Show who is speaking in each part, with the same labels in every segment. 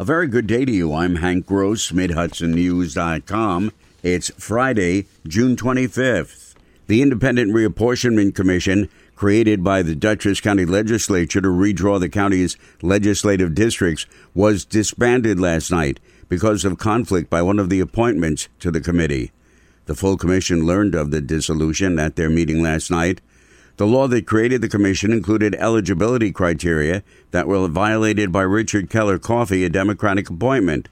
Speaker 1: A very good day to you. I'm Hank Gross, MidHudsonNews.com. It's Friday, June 25th. The Independent Reapportionment Commission, created by the Dutchess County Legislature to redraw the county's legislative districts, was disbanded last night because of conflict by one of the appointments to the committee. The full commission learned of the dissolution at their meeting last night. The law that created the commission included eligibility criteria that were violated by Richard Keller Coffey, a Democratic appointment.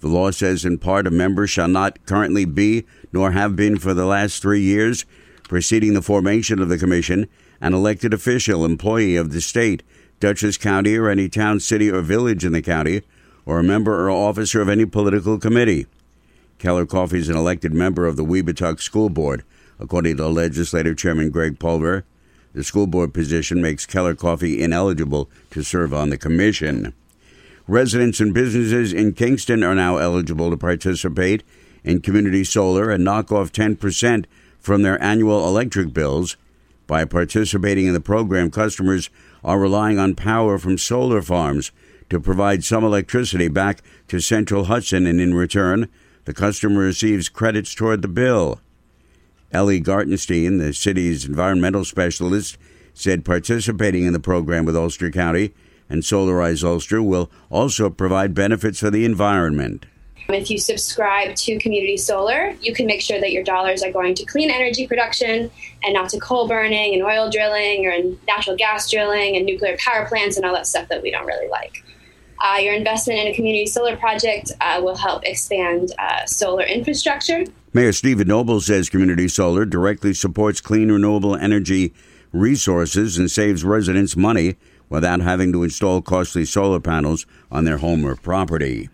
Speaker 1: The law says, in part, a member shall not currently be, nor have been for the last three years preceding the formation of the commission, an elected official, employee of the state, Dutchess County, or any town, city, or village in the county, or a member or officer of any political committee. Keller Coffey is an elected member of the Webutuck School Board, according to Legislative Chairman Greg Pulver. The school board position makes Keller Coffey ineligible to serve on the commission. Residents and businesses in Kingston are now eligible to participate in community solar and knock off 10% from their annual electric bills. By participating in the program, customers are relying on power from solar farms to provide some electricity back to Central Hudson, and in return, the customer receives credits toward the bill. Ellie Gartenstein, the city's environmental specialist, said participating in the program with Ulster County and Solarize Ulster will also provide benefits for the environment.
Speaker 2: If you subscribe to Community Solar, you can make sure that your dollars are going to clean energy production and not to coal burning and oil drilling or natural gas drilling and nuclear power plants and all that stuff that we don't really like. Uh, your investment in a community solar project uh, will help expand uh, solar infrastructure.
Speaker 1: Mayor Stephen Noble says community solar directly supports clean renewable energy resources and saves residents money without having to install costly solar panels on their home or property.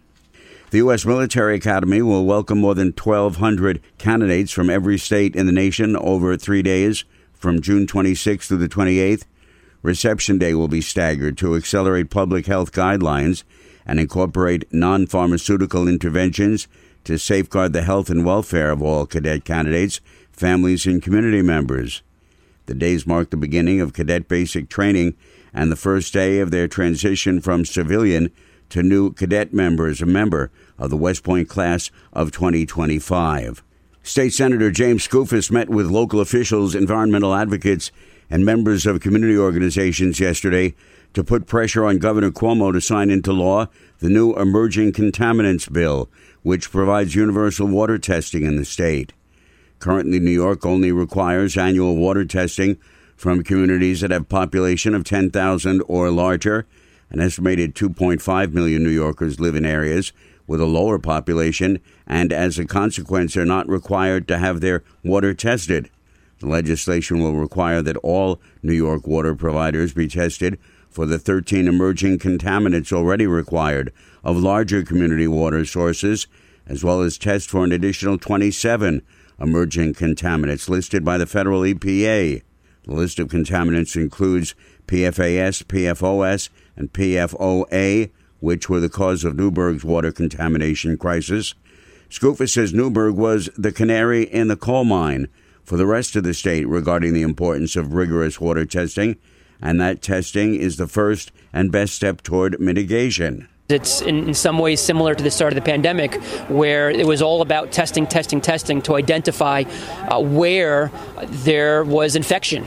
Speaker 1: The U.S. Military Academy will welcome more than 1,200 candidates from every state in the nation over three days from June 26th through the 28th. Reception Day will be staggered to accelerate public health guidelines and incorporate non pharmaceutical interventions to safeguard the health and welfare of all cadet candidates, families, and community members. The days mark the beginning of cadet basic training and the first day of their transition from civilian to new cadet members, a member of the West Point class of 2025. State Senator James Skoufis met with local officials, environmental advocates, and members of community organizations yesterday to put pressure on Governor Cuomo to sign into law the new Emerging Contaminants Bill, which provides universal water testing in the state. Currently, New York only requires annual water testing from communities that have population of 10,000 or larger. An estimated 2.5 million New Yorkers live in areas with a lower population and, as a consequence, are not required to have their water tested. The legislation will require that all New York water providers be tested for the 13 emerging contaminants already required of larger community water sources, as well as test for an additional 27 emerging contaminants listed by the federal EPA. The list of contaminants includes PFAS, PFOS, and PFOA, which were the cause of Newburgh's water contamination crisis. Skoufis says Newburgh was the canary in the coal mine for the rest of the state regarding the importance of rigorous water testing, and that testing is the first and best step toward mitigation.
Speaker 3: It's in, some ways similar to the start of the pandemic, where it was all about testing, testing, testing to identify uh, where there was infection.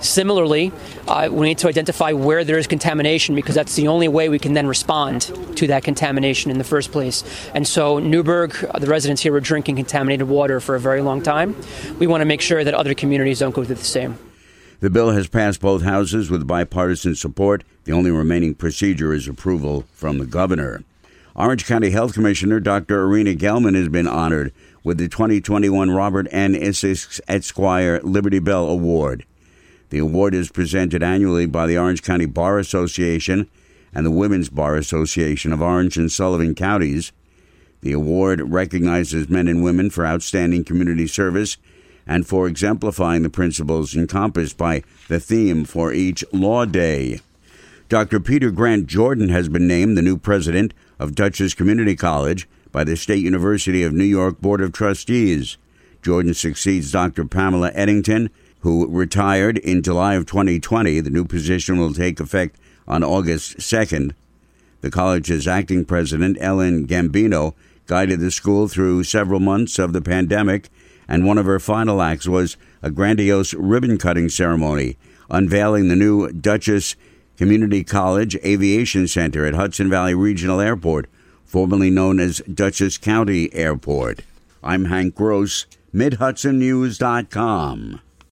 Speaker 3: Similarly, uh, we need to identify where there is contamination because that's the only way we can then respond to that contamination in the first place. And so, Newburgh, uh, the residents here were drinking contaminated water for a very long time. We want to make sure that other communities don't go through the same.
Speaker 1: The bill has passed both houses with bipartisan support. The only remaining procedure is approval from the governor. Orange County Health Commissioner Dr. Irina Gelman has been honored with the 2021 Robert N. Essex Esquire Liberty Bell Award. The award is presented annually by the Orange County Bar Association and the Women's Bar Association of Orange and Sullivan Counties. The award recognizes men and women for outstanding community service and for exemplifying the principles encompassed by the theme for each Law Day. Dr. Peter Grant Jordan has been named the new president of Dutchess Community College by the State University of New York Board of Trustees. Jordan succeeds Dr. Pamela Edington, who retired in July of 2020. The new position will take effect on August 2nd. The college's acting president, Ellen Gambino, guided the school through several months of the pandemic, and one of her final acts was a grandiose ribbon cutting ceremony unveiling the new Dutchess Community College Aviation Center at Hudson Valley Regional Airport, formerly known as Dutchess County Airport. I'm Hank Gross, MidHudsonNews.com.